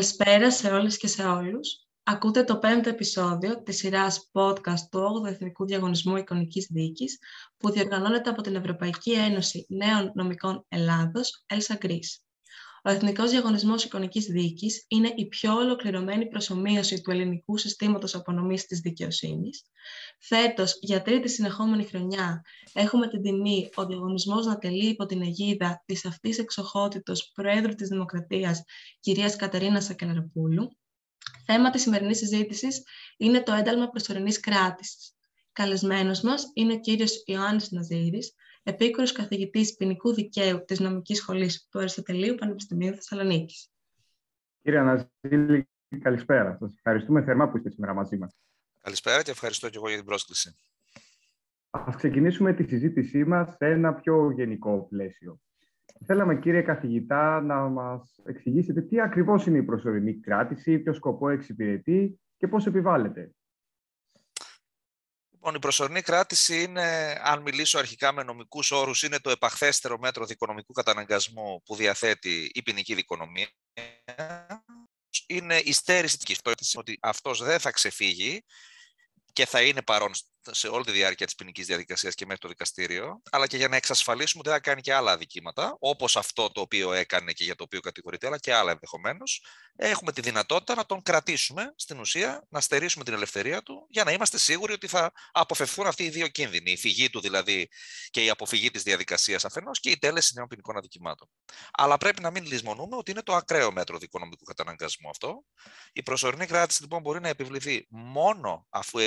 Καλησπέρα σε όλες και σε όλους. Ακούτε το πέμπτο επεισόδιο της σειράς podcast του 8ου Εθνικού Διαγωνισμού Εικονικής Δίκης που διοργανώνεται από την Ευρωπαϊκή Ένωση Νέων Νομικών Ελλάδος, ELSA Greece. Ο Εθνικός Διαγωνισμός Εικονικής Δίκης είναι η πιο ολοκληρωμένη προσωμείωση του ελληνικού συστήματος απονομής της δικαιοσύνης. Φέτος, για τρίτη συνεχόμενη χρονιά, έχουμε την τιμή ο διαγωνισμός να τελεί υπό την αιγίδα της αυτής εξοχότητος Προέδρου της Δημοκρατίας, κυρίας Κατερίνα Σακελαροπούλου. Θέμα της σημερινής συζήτησης είναι το ένταλμα προσωρινής κράτησης. Καλεσμένος μας είναι ο κύριος Ιωάννης Ναζήρης, επίκουρος καθηγητής ποινικού δικαίου της Νομικής Σχολής του Αριστοτελείου Πανεπιστημίου Θεσσαλονίκης. Κύριε Αναζήλη, καλησπέρα. Σας ευχαριστούμε θερμά που είστε σήμερα μαζί μας. Καλησπέρα και ευχαριστώ και εγώ για την πρόσκληση. Ας ξεκινήσουμε τη συζήτησή μας σε ένα πιο γενικό πλαίσιο. Θέλαμε, κύριε καθηγητά, να μας εξηγήσετε τι ακριβώς είναι η προσωρινή κράτηση, ποιο σκοπό εξυπηρετεί και πώς επιβάλλεται. Λοιπόν, η προσωρινή κράτηση είναι, αν μιλήσω αρχικά με νομικούς όρους, είναι το επαχθέστερο μέτρο δικονομικού καταναγκασμού που διαθέτει η ποινική δικονομία. Είναι η στέρηση της ότι αυτός δεν θα ξεφύγει και θα είναι παρόν σε όλη τη διάρκεια της ποινικής διαδικασίας και μέχρι το δικαστήριο, αλλά και για να εξασφαλίσουμε ότι δεν θα κάνει και άλλα αδικήματα, όπως αυτό το οποίο έκανε και για το οποίο κατηγορείται, αλλά και άλλα ενδεχομένως, έχουμε τη δυνατότητα να τον κρατήσουμε στην ουσία, να στερήσουμε την ελευθερία του, για να είμαστε σίγουροι ότι θα αποφευθούν αυτοί οι δύο κίνδυνοι. Η φυγή του δηλαδή και η αποφυγή της διαδικασίας αφενός και η τέλεση νέων ποινικών αδικημάτων. Αλλά πρέπει να μην λησμονούμε ότι είναι το ακραίο μέτρο δικονομικού καταναγκασμού αυτό. Η προσωρινή κράτηση λοιπόν μπορεί να επιβληθεί μόνο αφού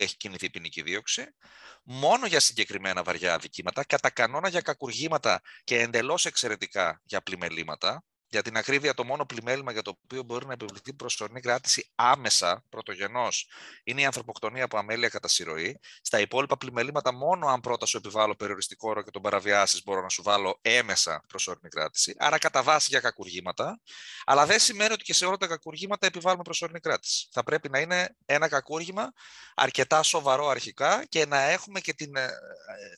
έχει κινηθεί ποινική δίωξη, μόνο για συγκεκριμένα βαριά αδικήματα, κατά κανόνα για κακουργήματα και εντελώς εξαιρετικά για πλημελήματα, για την ακρίβεια, το μόνο πλημέλημα για το οποίο μπορεί να επιβληθεί προσωρινή κράτηση άμεσα, πρωτογενώς, είναι η ανθρωποκτονία από αμέλεια κατά συρροή. Στα υπόλοιπα πλημελήματα, μόνο αν πρώτα σου επιβάλλω περιοριστικό όρο και τον παραβιάσεις, μπορώ να σου βάλω έμεσα προσωρινή κράτηση. Άρα, κατά βάση για κακουργήματα. Αλλά δεν σημαίνει ότι και σε όλα τα κακουργήματα επιβάλλουμε προσωρινή κράτηση. Θα πρέπει να είναι ένα κακούργημα αρκετά σοβαρό αρχικά και να έχουμε και την ε, ε,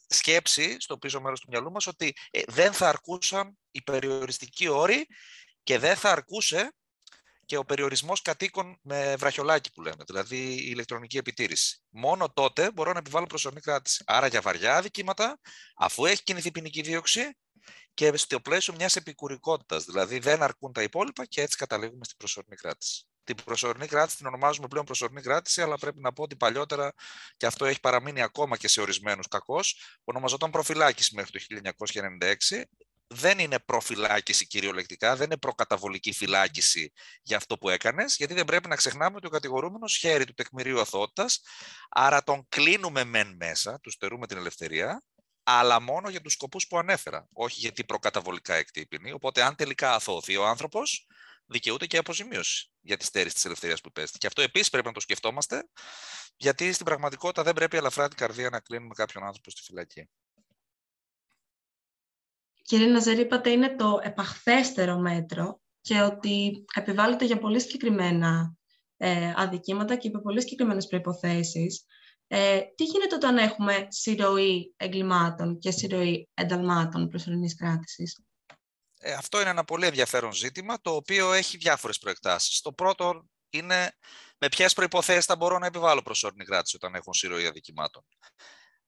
σκέψη στο πίσω μέρος του μυαλού μας ότι ε, δεν θα αρκούσαν οι περιοριστικοί όροι και δεν θα αρκούσε και ο περιορισμός κατοίκων με βραχιολάκι που λέμε, δηλαδή η ηλεκτρονική επιτήρηση. Μόνο τότε μπορώ να επιβάλλω προσωρινή κράτηση. Άρα για βαριά αδικήματα, αφού έχει κινηθεί ποινική δίωξη και στο πλαίσιο μιας επικουρικότητας, δηλαδή δεν αρκούν τα υπόλοιπα και έτσι καταλήγουμε στην προσωρινή κράτηση. Την προσωρινή κράτηση την ονομάζουμε πλέον προσωρινή κράτηση, αλλά πρέπει να πω ότι παλιότερα, και αυτό έχει παραμείνει ακόμα και σε ορισμένους κακώς, ονομαζόταν προφυλάκηση μέχρι το 1996 δεν είναι προφυλάκηση κυριολεκτικά, δεν είναι προκαταβολική φυλάκιση για αυτό που έκανες, γιατί δεν πρέπει να ξεχνάμε ότι ο κατηγορούμενος χέρι του τεκμηρίου αθότητας, άρα τον κλείνουμε μεν μέσα, του στερούμε την ελευθερία, αλλά μόνο για τους σκοπούς που ανέφερα, όχι γιατί προκαταβολικά εκτύπηνη. Οπότε, αν τελικά αθώθη ο άνθρωπος, δικαιούται και αποζημίωση για τη στέρηση της ελευθερίας που υπέστη. Και αυτό επίσης πρέπει να το σκεφτόμαστε, γιατί στην πραγματικότητα δεν πρέπει ελαφρά την καρδία να κλείνουμε κάποιον άνθρωπο στη φυλακή. Κύριε Ναζέρη, είπατε είναι το επαχθέστερο μέτρο και ότι επιβάλλεται για πολύ συγκεκριμένα ε, αδικήματα και υπό πολύ συγκεκριμένες προϋποθέσεις. Ε, τι γίνεται όταν έχουμε συρροή εγκλημάτων και συρροή ενταλμάτων προσωρινής κράτησης; Ε, αυτό είναι ένα πολύ ενδιαφέρον ζήτημα, το οποίο έχει διάφορες προεκτάσεις. Το πρώτο είναι με ποιες προποθέσει θα μπορώ να επιβάλλω προσωρινή κράτηση όταν έχω συρροή αδικημάτων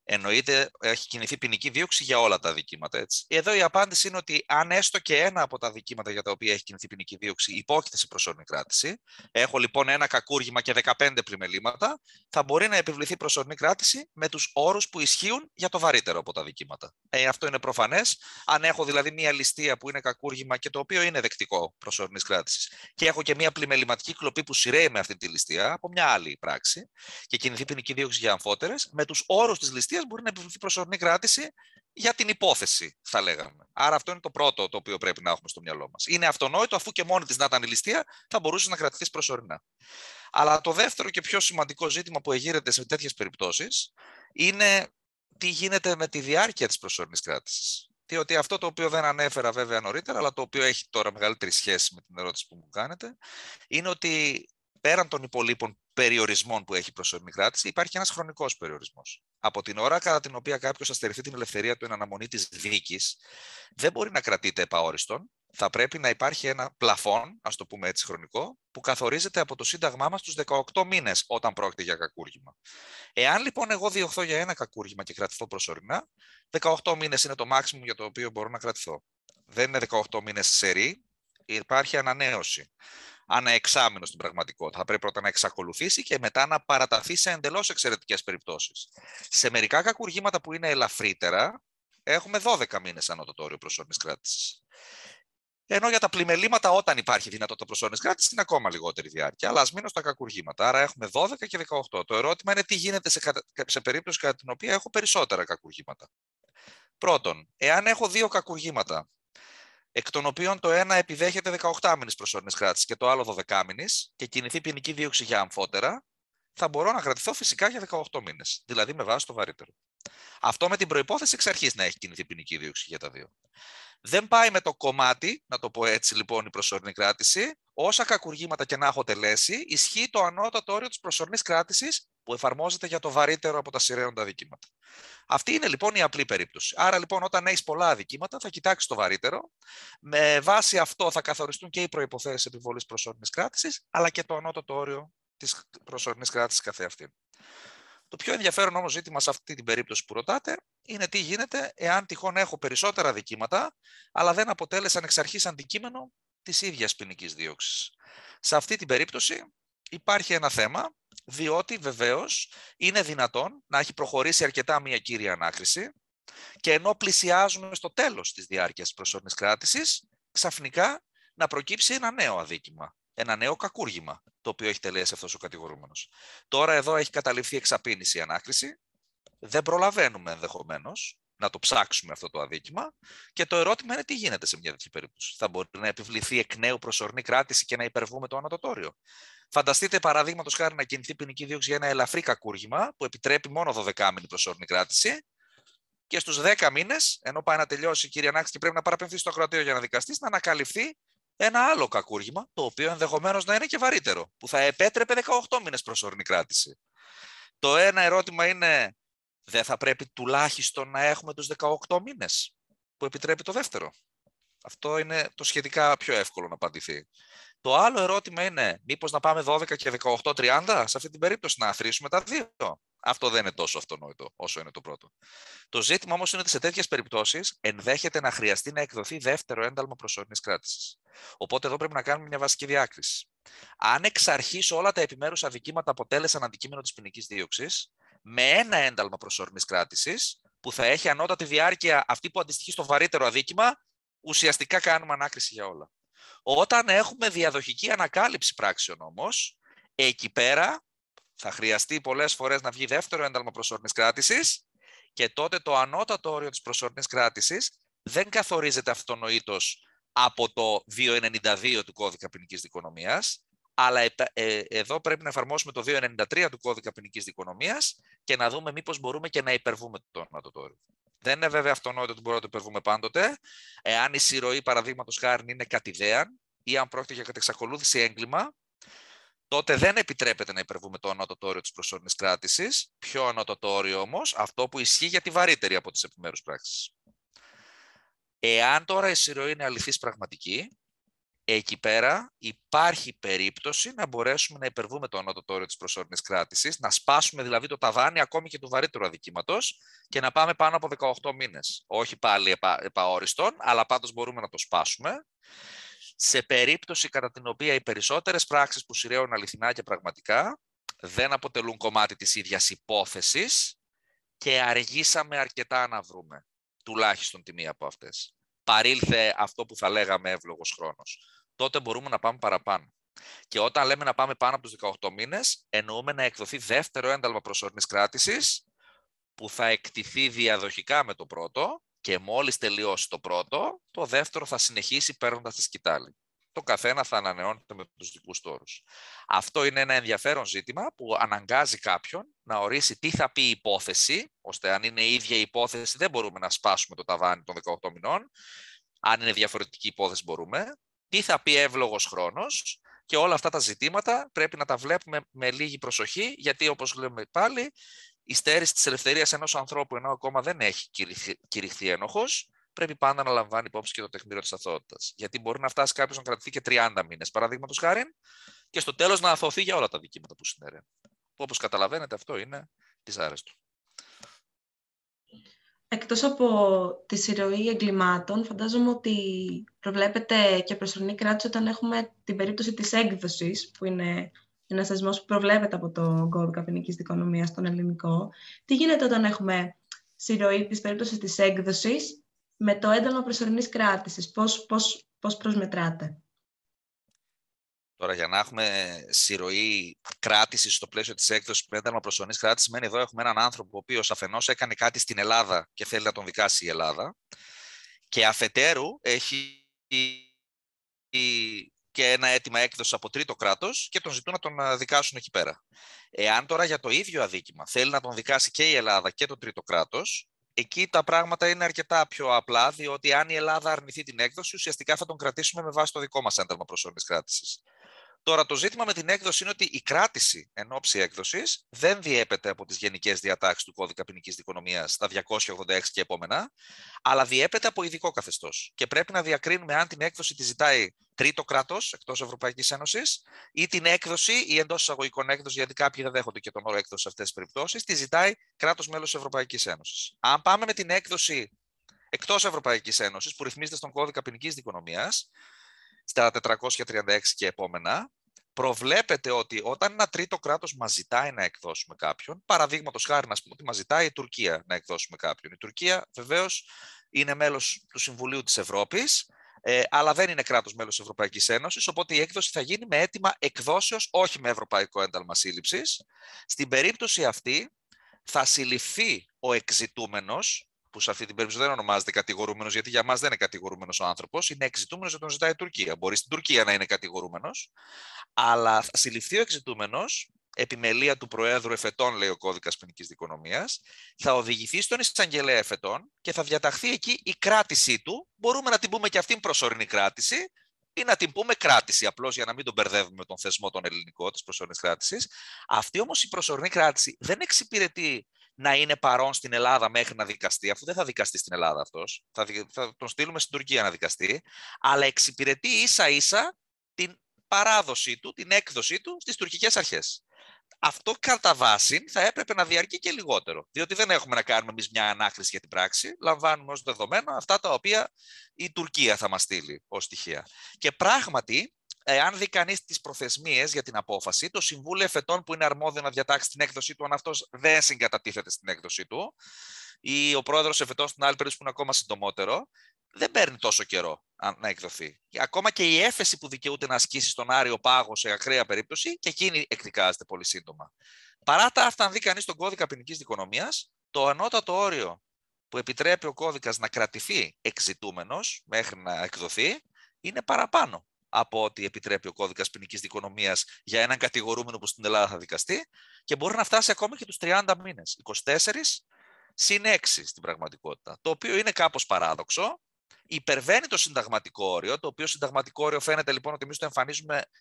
εννοείται έχει κινηθεί ποινική δίωξη για όλα τα δικήματα. Έτσι. Εδώ η απάντηση είναι ότι αν έστω και ένα από τα δικήματα για τα οποία έχει κινηθεί ποινική δίωξη υπόκειται σε προσωρινή κράτηση, έχω λοιπόν ένα κακούργημα και 15 πλημελήματα, θα μπορεί να επιβληθεί προσωρινή κράτηση με τους όρους που ισχύουν για το βαρύτερο από τα δικήματα. Ε, αυτό είναι προφανές. Αν έχω δηλαδή μία ληστεία που είναι κακούργημα και το οποίο είναι δεκτικό προσωρινής κράτησης, και έχω και μία πλημεληματική κλοπή που σειραίει με αυτή τη ληστεία από μια άλλη πράξη και κινηθεί ποινική δίωξη για αμφότερες, με τους όρους της ληστείας μπορεί να επιβληθεί προσωρινή κράτηση για την υπόθεση, θα λέγαμε. Άρα αυτό είναι το πρώτο το οποίο πρέπει να έχουμε στο μυαλό μας. Είναι αυτονόητο, αφού και μόνη της να ήταν η ληστεία, θα μπορούσε να κρατηθείς προσωρινά. Αλλά το δεύτερο και πιο σημαντικό ζήτημα που εγείρεται σε τέτοιες περιπτώσεις είναι τι γίνεται με τη διάρκεια της προσωρινής κράτησης. Διότι αυτό το οποίο δεν ανέφερα βέβαια νωρίτερα, αλλά το οποίο έχει τώρα μεγαλύτερη σχέση με την ερώτηση που μου κάνετε, είναι ότι πέραν των υπολείπων περιορισμών που έχει η προσωρινή κράτηση, υπάρχει ένας χρονικός περιορισμός. Από την ώρα κατά την οποία κάποιος θα στερηθεί την ελευθερία του εν αναμονή της δίκης, δεν μπορεί να κρατείται επαόριστον, θα πρέπει να υπάρχει ένα πλαφόν, ας το πούμε έτσι χρονικό, που καθορίζεται από το Σύνταγμά μας στους 18 μήνες όταν πρόκειται για κακούργημα. Εάν λοιπόν εγώ διωχθώ για ένα κακούργημα και κρατηθώ προσωρινά, 18 μήνες είναι το maximum για το οποίο μπορώ να κρατηθώ. Δεν είναι 18 μήνες σερή, υπάρχει ανανέωση. Ανά εξάμεινο στην πραγματικότητα. Θα πρέπει πρώτα να εξακολουθήσει και μετά να παραταθεί σε εντελώς εξαιρετικές περιπτώσεις. Σε μερικά κακουργήματα που είναι ελαφρύτερα, έχουμε 12 μήνες ανώτατο όριο προσωρινής κράτησης. Ενώ για τα πλημελήματα, όταν υπάρχει δυνατότητα προσωρινής κράτησης, είναι ακόμα λιγότερη διάρκεια. Αλλά ας μείνω στα κακουργήματα. Άρα έχουμε 12 και 18. Το ερώτημα είναι τι γίνεται σε, σε περίπτωση κατά την οποία έχω περισσότερα κακουργήματα. Πρώτον, εάν έχω δύο κακουργήματα, εκ των οποίων το ένα επιδέχεται 18 μήνε προσωρινής κράτησης και το άλλο 12 μήνε και κινηθεί ποινική δίωξη για αμφότερα, θα μπορώ να κρατηθώ φυσικά για 18 μήνες. Δηλαδή με βάση το βαρύτερο. Αυτό με την προπόθεση εξ αρχής να έχει κινηθεί ποινική δίωξη για τα δύο. Δεν πάει με το κομμάτι, να το πω έτσι λοιπόν η προσωρινή κράτηση. Όσα κακουργήματα και να έχω τελέσει, ισχύει το ανώτατο όριο της προσωρινής κράτησης που εφαρμόζεται για το βαρύτερο από τα σειραίοντα αδικήματα. Αυτή είναι λοιπόν η απλή περίπτωση. Άρα λοιπόν, όταν έχεις πολλά αδικήματα, θα κοιτάξεις το βαρύτερο. Με βάση αυτό θα καθοριστούν και οι προποθέσει επιβολής προσωρινής κράτησης, αλλά και το ανώτατο όριο της προσωρινής κράτησης καθεαυτήν. Το πιο ενδιαφέρον όμως ζήτημα σε αυτή την περίπτωση που ρωτάτε είναι τι γίνεται εάν τυχόν έχω περισσότερα δικήματα, αλλά δεν αποτέλεσαν εξ αρχής αντικείμενο της ίδιας ποινικής δίωξης. Σε αυτή την περίπτωση υπάρχει ένα θέμα, διότι βεβαίως είναι δυνατόν να έχει προχωρήσει αρκετά μια κύρια ανάκριση και ενώ πλησιάζουμε στο τέλος της διάρκειας της προσωρινής κράτησης, ξαφνικά να προκύψει ένα νέο αδίκημα ένα νέο κακούργημα το οποίο έχει τελέσει αυτός ο κατηγορούμενος. Τώρα εδώ έχει καταληφθεί εξαπίνηση η ανάκριση. Δεν προλαβαίνουμε ενδεχομένως να το ψάξουμε αυτό το αδίκημα. Και το ερώτημα είναι τι γίνεται σε μια τέτοια περίπτωση; Θα μπορεί να επιβληθεί εκ νέου προσωρινή κράτηση και να υπερβούμε το ανατοτόριο; Φανταστείτε, παραδείγματος χάρη, να κινηθεί ποινική δίωξη για ένα ελαφρύ κακούργημα που επιτρέπει μόνο 12 μήνη προσωρινή κράτηση. Και στους 10 μήνες, ενώ πάει να τελειώσει η κυρία Ανάκριση και πρέπει να παραπεμφθεί στο ακροατήριο για να δικαστείς, να ανακαλυφθεί ένα άλλο κακούργημα, το οποίο ενδεχομένως να είναι και βαρύτερο, που θα επέτρεπε 18 μήνες προσωρινή κράτηση. Το ένα ερώτημα είναι, δεν θα πρέπει τουλάχιστον να έχουμε τους 18 μήνες που επιτρέπει το δεύτερο. Αυτό είναι το σχετικά πιο εύκολο να απαντηθεί. Το άλλο ερώτημα είναι, μήπως να πάμε 12 και 18-30, σε αυτή την περίπτωση να αθροίσουμε τα δύο. Αυτό δεν είναι τόσο αυτονόητο όσο είναι το πρώτο. Το ζήτημα όμως είναι ότι σε τέτοιες περιπτώσεις ενδέχεται να χρειαστεί να εκδοθεί δεύτερο ένταλμα προσωρινής κράτησης. Οπότε εδώ πρέπει να κάνουμε μια βασική διάκριση. Αν εξ αρχής όλα τα επιμέρους αδικήματα αποτέλεσαν αντικείμενο της ποινικής δίωξης, με ένα ένταλμα προσωρινής κράτησης, που θα έχει ανώτατη διάρκεια αυτή που αντιστοιχεί στο βαρύτερο αδίκημα, ουσιαστικά κάνουμε ανάκριση για όλα. Όταν έχουμε διαδοχική ανακάλυψη πράξεων όμως, εκεί πέρα θα χρειαστεί πολλές φορές να βγει δεύτερο ένταλμα προσωρινής κράτησης και τότε το ανώτατο όριο της προσωρινής κράτησης δεν καθορίζεται αυτονοήτως από το 292 του κώδικα ποινικής δικονομίας, αλλά ε, εδώ πρέπει να εφαρμόσουμε το 293 του κώδικα ποινικής δικονομίας και να δούμε μήπως μπορούμε και να υπερβούμε το ανώτατο όριο. Δεν είναι βέβαια αυτονόητο ότι μπορούμε να το υπερβούμε πάντοτε. Εάν η συρροή παραδείγματος χάρη είναι κατηδέαν ή αν πρόκειται για κατεξακολούθηση έγκλημα, τότε δεν επιτρέπεται να υπερβούμε το ανώτατο όριο της προσωρινής κράτησης. Πιο ανώτατο όριο όμως, αυτό που ισχύει για τη βαρύτερη από τις επιμέρους πράξεις. Εάν τώρα η συρροή είναι αληθής πραγματική, εκεί πέρα υπάρχει περίπτωση να μπορέσουμε να υπερβούμε το ανώτατο όριο της προσωρινής κράτησης, να σπάσουμε δηλαδή το ταβάνι ακόμη και του βαρύτερου αδικήματος και να πάμε πάνω από 18 μήνες. Όχι πάλι επα, επαόριστον, αλλά πάντως μπορούμε να το σπάσουμε σε περίπτωση κατά την οποία οι περισσότερες πράξεις που σειραίουν αληθινά και πραγματικά δεν αποτελούν κομμάτι της ίδιας υπόθεσης και αργήσαμε αρκετά να βρούμε τουλάχιστον τη μία από αυτές. Παρήλθε αυτό που θα λέγαμε εύλογος χρόνος. Τότε μπορούμε να πάμε παραπάνω. Και όταν λέμε να πάμε πάνω από τους 18 μήνες, εννοούμε να εκδοθεί δεύτερο ένταλμα προσωρινής κράτησης, που θα εκτιθεί διαδοχικά με το πρώτο και μόλις τελειώσει το πρώτο, το δεύτερο θα συνεχίσει παίρνοντας τη σκητάλη. Το καθένα θα ανανεώνεται με τους δικούς του όρους. Αυτό είναι ένα ενδιαφέρον ζήτημα που αναγκάζει κάποιον να ορίσει τι θα πει η υπόθεση, ώστε αν είναι η ίδια η υπόθεση δεν μπορούμε να σπάσουμε το ταβάνι των 18 μηνών. Αν είναι διαφορετική υπόθεση μπορούμε. Τι θα πει εύλογος χρόνος και όλα αυτά τα ζητήματα πρέπει να τα βλέπουμε με λίγη προσοχή, γιατί όπως λέμε πάλι, η στέρηση της ελευθερίας ενός ανθρώπου ενώ ακόμα δεν έχει κηρυχθεί ένοχος, πρέπει πάντα να λαμβάνει υπόψη και το τεκμήριο της αθωότητας. Γιατί μπορεί να φτάσει κάποιος να κρατηθεί και 30 μήνες, παραδείγματος χάρη, και στο τέλος να αθωθεί για όλα τα δικήματα που συνέρεαν. Όπως καταλαβαίνετε, αυτό είναι δυσάρεστο. Εκτός από τη συρροή εγκλημάτων, φαντάζομαι ότι προβλέπεται και προσωρινή κράτηση όταν έχουμε την περίπτωση της έκδοσης, που είναι ένας θεσμός που προβλέπεται από το κώδικα ποινικής δικονομίας στον ελληνικό. Τι γίνεται όταν έχουμε συρροή της περίπτωσης της έκδοσης με το ένταλμα προσωρινής κράτησης, πώς πώς, πώς προσμετράτε; Τώρα, για να έχουμε συρροή κράτησης στο πλαίσιο της έκδοσης με ένταλμα προσωρινής κράτησης, σημαίνει εδώ έχουμε έναν άνθρωπο ο οποίος αφενός έκανε κάτι στην Ελλάδα και θέλει να τον δικάσει η Ελλάδα, και αφετέρου έχει και ένα αίτημα έκδοσης από τρίτο κράτος και τον ζητούν να τον ε, δικάσουν εκεί πέρα. Εάν τώρα για το ίδιο αδίκημα θέλει να τον δικάσει και η Ελλάδα και το τρίτο κράτος, εκεί τα πράγματα είναι αρκετά πιο απλά, διότι αν η Ελλάδα αρνηθεί την έκδοση, ουσιαστικά θα τον κρατήσουμε με βάση το δικό μας ένταλμα προσωρινής κράτησης. Τώρα, το ζήτημα με την έκδοση είναι ότι η κράτηση εν ώψη έκδοσης δεν διέπεται από τις γενικές διατάξεις του κώδικα ποινικής δικονομίας, τα 286 και επόμενα, αλλά διέπεται από ειδικό καθεστώς. Και πρέπει να διακρίνουμε αν την έκδοση τη ζητάει τρίτο κράτος εκτός Ευρωπαϊκής Ένωσης ή την έκδοση ή εντός εισαγωγικών έκδοση, γιατί κάποιοι δεν δέχονται και τον όρο έκδοση σε αυτές τις περιπτώσεις, τη ζητάει κράτος μέλος Ευρωπαϊκής Ένωσης. Αν πάμε με την έκδοση εκτός Ευρωπαϊκής Ένωσης, που ρυθμίζεται στον κώδικα ποινικής δικονομίας, στα 436 και επόμενα, προβλέπεται ότι όταν ένα τρίτο κράτος μας ζητάει να εκδώσουμε κάποιον, παραδείγματος χάρη να πούμε ότι μας ζητάει η Τουρκία να εκδώσουμε κάποιον. Η Τουρκία βεβαίως είναι μέλος του Συμβουλίου της Ευρώπης, ε, αλλά δεν είναι κράτος μέλος της Ευρωπαϊκής Ένωσης, οπότε η έκδοση θα γίνει με αίτημα εκδόσεως, όχι με ευρωπαϊκό ένταλμα σύλληψης. Στην περίπτωση αυτή θα συλληφθεί ο εκζητούμενος, που σε αυτή την περίπτωση δεν ονομάζεται κατηγορούμενος, γιατί για μας δεν είναι κατηγορούμενος ο άνθρωπος, είναι εξητούμενος γιατί τον ζητάει η Τουρκία. Μπορεί στην Τουρκία να είναι κατηγορούμενος, αλλά θα συλληφθεί ο εξητούμενος επιμελία του Προέδρου εφετών, λέει ο κώδικας ποινικής δικονομίας, θα οδηγηθεί στον εισαγγελέα εφετών και θα διαταχθεί εκεί η κράτησή του. Μπορούμε να την πούμε και αυτήν προσωρινή κράτηση, ή να την πούμε κράτηση, απλώς για να μην τον μπερδεύουμε με τον θεσμό τον ελληνικό της προσωρινής κράτησης. Αυτή όμως η προσωρινή κράτηση δεν εξυπηρετεί να είναι παρόν στην Ελλάδα μέχρι να δικαστεί, αφού δεν θα δικαστεί στην Ελλάδα αυτός. Θα, θα τον στείλουμε στην Τουρκία να δικαστεί, αλλά εξυπηρετεί ίσα ίσα την παράδοσή του, την έκδοσή του στις τουρκικές αρχές. Αυτό κατά βάση θα έπρεπε να διαρκεί και λιγότερο. Διότι δεν έχουμε να κάνουμε εμείς μια ανάκριση για την πράξη. Λαμβάνουμε ως δεδομένο αυτά τα οποία η Τουρκία θα μας στείλει ως στοιχεία. Και πράγματι, εάν δει κανείς τις προθεσμίες για την απόφαση, το Συμβούλιο Εφετών που είναι αρμόδιο να διατάξει την έκδοσή του, αν αυτός δεν συγκατατίθεται στην έκδοσή του, ή ο πρόεδρος Εφετών στην άλλη περίπτωση που είναι ακόμα συντομότερο, δεν παίρνει τόσο καιρό να εκδοθεί. Ακόμα και η έφεση που δικαιούται να ασκήσει στον Άριο Πάγο σε ακραία περίπτωση, και εκείνη εκδικάζεται πολύ σύντομα. Παρά τα αυτά, αν δει κανείς τον κώδικα ποινικής δικονομίας, το ανώτατο όριο που επιτρέπει ο κώδικας να κρατηθεί εξητούμενος μέχρι να εκδοθεί είναι παραπάνω από ό,τι επιτρέπει ο κώδικας ποινικής δικονομίας για έναν κατηγορούμενο που στην Ελλάδα θα δικαστεί και μπορεί να φτάσει ακόμα και τους 30 μήνες. 24 συν 6 στην πραγματικότητα. Το οποίο είναι κάπως παράδοξο. Υπερβαίνει το συνταγματικό όριο, το οποίο συνταγματικό όριο φαίνεται λοιπόν ότι εμείς το,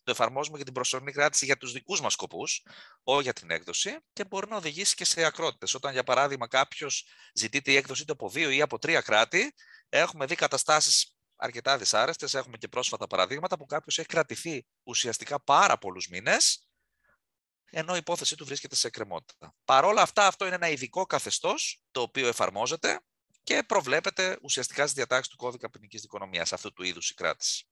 το εφαρμόζουμε για την προσωρινή κράτηση για τους δικούς μας σκοπούς, όχι για την έκδοση, και μπορεί να οδηγήσει και σε ακρότητες. Όταν, για παράδειγμα, κάποιος ζητείται η έκδοση από δύο ή από τρία κράτη, έχουμε δει καταστάσεις αρκετά δυσάρεστες. Έχουμε και πρόσφατα παραδείγματα που κάποιος έχει κρατηθεί ουσιαστικά πάρα πολλούς μήνες, ενώ η υπόθεσή του βρίσκεται σε εκκρεμότητα. Παρ' όλα αυτά, αυτό είναι ένα ειδικό καθεστώς το οποίο εφαρμόζεται και προβλέπεται ουσιαστικά στις διατάξεις του κώδικα ποινικής δικονομίας αυτού του είδους η κράτηση.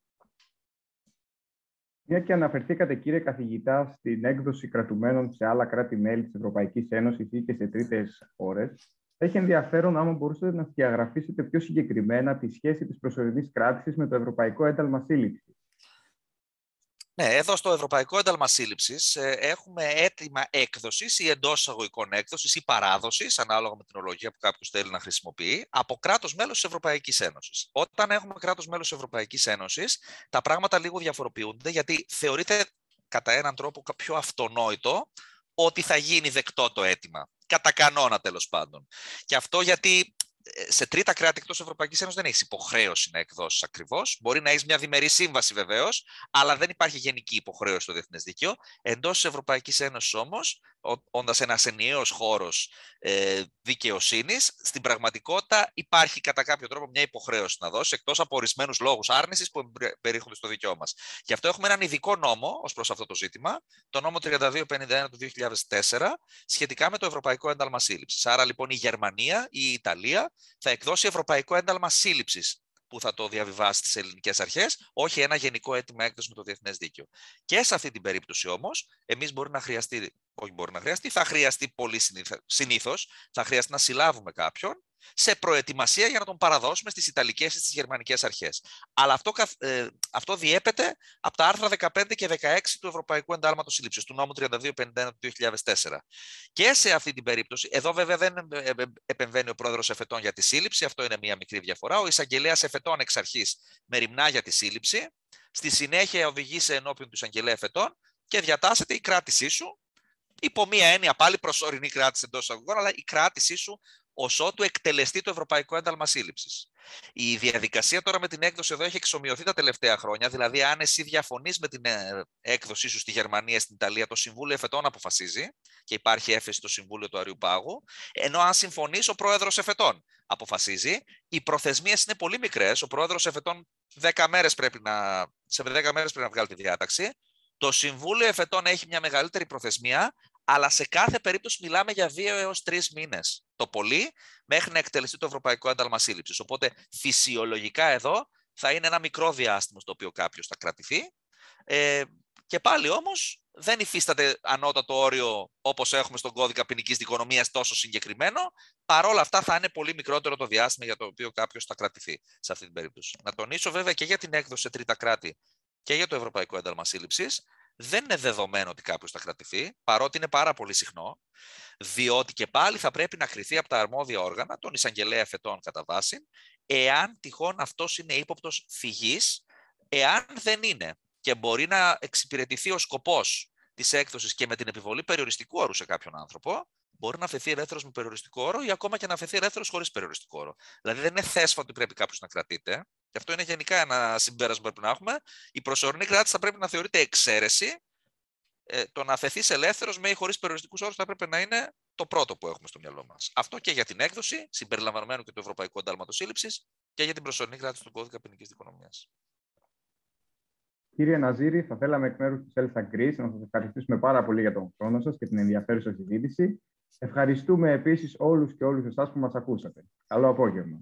Μια και αναφερθήκατε, κύριε καθηγητά, στην έκδοση κρατουμένων σε άλλα κράτη-μέλη της Ευρωπαϊκής Ένωσης ή και σε τρίτες χώρες, έχει ενδιαφέρον άμα μπορούσατε να διαγραφήσετε πιο συγκεκριμένα τη σχέση της προσωρινής κράτησης με το Ευρωπαϊκό Ένταλμα Σύλληψης. Ναι, εδώ στο Ευρωπαϊκό Ένταλμα Σύλληψης ε, έχουμε έτοιμα έκδοσης ή εντός εισαγωγικών έκδοσης ή παράδοσης, ανάλογα με την ολογία που κάποιος θέλει να χρησιμοποιεί, από κράτος μέλος της Ευρωπαϊκής Ένωσης. Όταν έχουμε κράτος μέλος της Ευρωπαϊκής Ένωσης, τα πράγματα λίγο διαφοροποιούνται, γιατί θεωρείται κατά έναν τρόπο πιο αυτονόητο ότι θα γίνει δεκτό το αίτημα κατά κανόνα τέλος πάντων. Και αυτό γιατί ε, σε τρίτα κράτη εκτός Ευρωπαϊκής Ένωσης δεν έχεις υποχρέωση να εκδώσεις ακριβώς. Μπορεί να έχεις μια διμερή σύμβαση βεβαίως, αλλά δεν υπάρχει γενική υποχρέωση στο διεθνές δίκαιο. Εντός της Ευρωπαϊκής Ένωσης όμως, όντας ένας ενιαίος χώρος ε, δικαιοσύνης, στην πραγματικότητα υπάρχει κατά κάποιο τρόπο μια υποχρέωση να δώσει, εκτός από ορισμένους λόγους άρνησης που περιέχονται στο δικαίωμα μας. Γι' αυτό έχουμε έναν ειδικό νόμο ως προς αυτό το ζήτημα, το νόμο 3251 του 2004, σχετικά με το Ευρωπαϊκό Ένταλμα Σύλληψης. Άρα λοιπόν η Γερμανία ή η Ιταλία θα εκδώσει Ευρωπαϊκό Ένταλμα Σύλληψης που θα το διαβιβάσει στις ελληνικές αρχές, όχι ένα γενικό αίτημα έκδοσης με το διεθνές δίκαιο. Και σε αυτή την περίπτωση όμως, εμείς μπορεί να χρειαστεί, όχι μπορεί να χρειαστεί, θα χρειαστεί πολύ συνήθως, θα χρειαστεί να συλλάβουμε κάποιον σε προετοιμασία για να τον παραδώσουμε στις Ιταλικές ή στις Γερμανικές αρχές. Αλλά αυτό, ε, αυτό διέπεται από τα άρθρα 15 και 16 του Ευρωπαϊκού Εντάλματος Σύλληψης, του νόμου 3251 του 2004. Και σε αυτή την περίπτωση, εδώ βέβαια δεν ε, ε, επεμβαίνει ο πρόεδρος εφετών για τη σύλληψη, αυτό είναι μία μικρή διαφορά. Ο εισαγγελέας εφετών εξ αρχής μεριμνά για τη σύλληψη, στη συνέχεια οδηγεί σε ενώπιον του εισαγγελέα εφετών και διατάσσεται η κράτησή σου υπό μία έννοια πάλι προσωρινή κράτηση εντός αγωγών, αλλά η κράτησή σου ω ότου εκτελεστεί το Ευρωπαϊκό Ένταλμα Σύλληψης. Η διαδικασία τώρα με την έκδοση εδώ έχει εξομοιωθεί τα τελευταία χρόνια. Δηλαδή, αν εσύ διαφωνεί με την ε, έκδοσή σου στη Γερμανία, στην Ιταλία, το Συμβούλιο Εφετών αποφασίζει και υπάρχει έφεση στο Συμβούλιο του Αριού Πάγου. Ενώ αν συμφωνείς, ο πρόεδρος Εφετών αποφασίζει. Οι προθεσμίες είναι πολύ μικρές. Ο πρόεδρος Εφετών 10 μέρες πρέπει να, σε 10 μέρες πρέπει να βγάλει τη διάταξη. Το Συμβούλιο Εφετών έχει μια μεγαλύτερη προθεσμία, αλλά σε κάθε περίπτωση μιλάμε για δύο έως τρεις μήνες το πολύ μέχρι να εκτελεστεί το Ευρωπαϊκό Ένταλμα Σύλληψης. Οπότε φυσιολογικά εδώ θα είναι ένα μικρό διάστημα στο οποίο κάποιος θα κρατηθεί ε, και πάλι όμως δεν υφίσταται ανώτατο όριο όπως έχουμε στον κώδικα ποινικής δικονομίας τόσο συγκεκριμένο. Παρόλα αυτά θα είναι πολύ μικρότερο το διάστημα για το οποίο κάποιος θα κρατηθεί σε αυτή την περίπτωση. Να τονίσω βέβαια και για την έκδοση σε τρίτα κράτη και για το Ευρωπαϊκό Ένταλμα Σύλληψης δεν είναι δεδομένο ότι κάποιος θα κρατηθεί, παρότι είναι πάρα πολύ συχνό, διότι και πάλι θα πρέπει να κριθεί από τα αρμόδια όργανα, τον εισαγγελέα φετών κατά βάση, εάν τυχόν αυτός είναι ύποπτος φυγής, εάν δεν είναι και μπορεί να εξυπηρετηθεί ο σκοπός της έκδοσης και με την επιβολή περιοριστικού όρου σε κάποιον άνθρωπο, μπορεί να αφαιθεί ελεύθερος με περιοριστικό όρο ή ακόμα και να αφαιθεί ελεύθερος χωρίς περιοριστικό όρο. Δηλαδή δεν είναι θέσφα ότι πρέπει κάποιος να κρατείται. Και αυτό είναι γενικά ένα συμπέρασμα που πρέπει να έχουμε. Η προσωρινή κράτηση θα πρέπει να θεωρείται εξαίρεση. Ε, το να αφαιθείς ελεύθερος με ή χωρίς περιοριστικούς όρους θα πρέπει να είναι το πρώτο που έχουμε στο μυαλό μας. Αυτό και για την έκδοση, συμπεριλαμβανομένου και του Ευρωπαϊκού Αντάλματο Σύλληψη, και για την προσωρινή κράτηση του κώδικα ποινικής δικονομίας. Κύριε Ναζίρη, θα θέλαμε εκ μέρους της Elsa Greece να σας ευχαριστήσουμε πάρα πολύ για τον χρόνο σας και την ενδιαφέρουσα συζήτηση. Ευχαριστούμε επίσης όλους και όλους εσάς που μας ακούσατε. Καλό απόγευμα.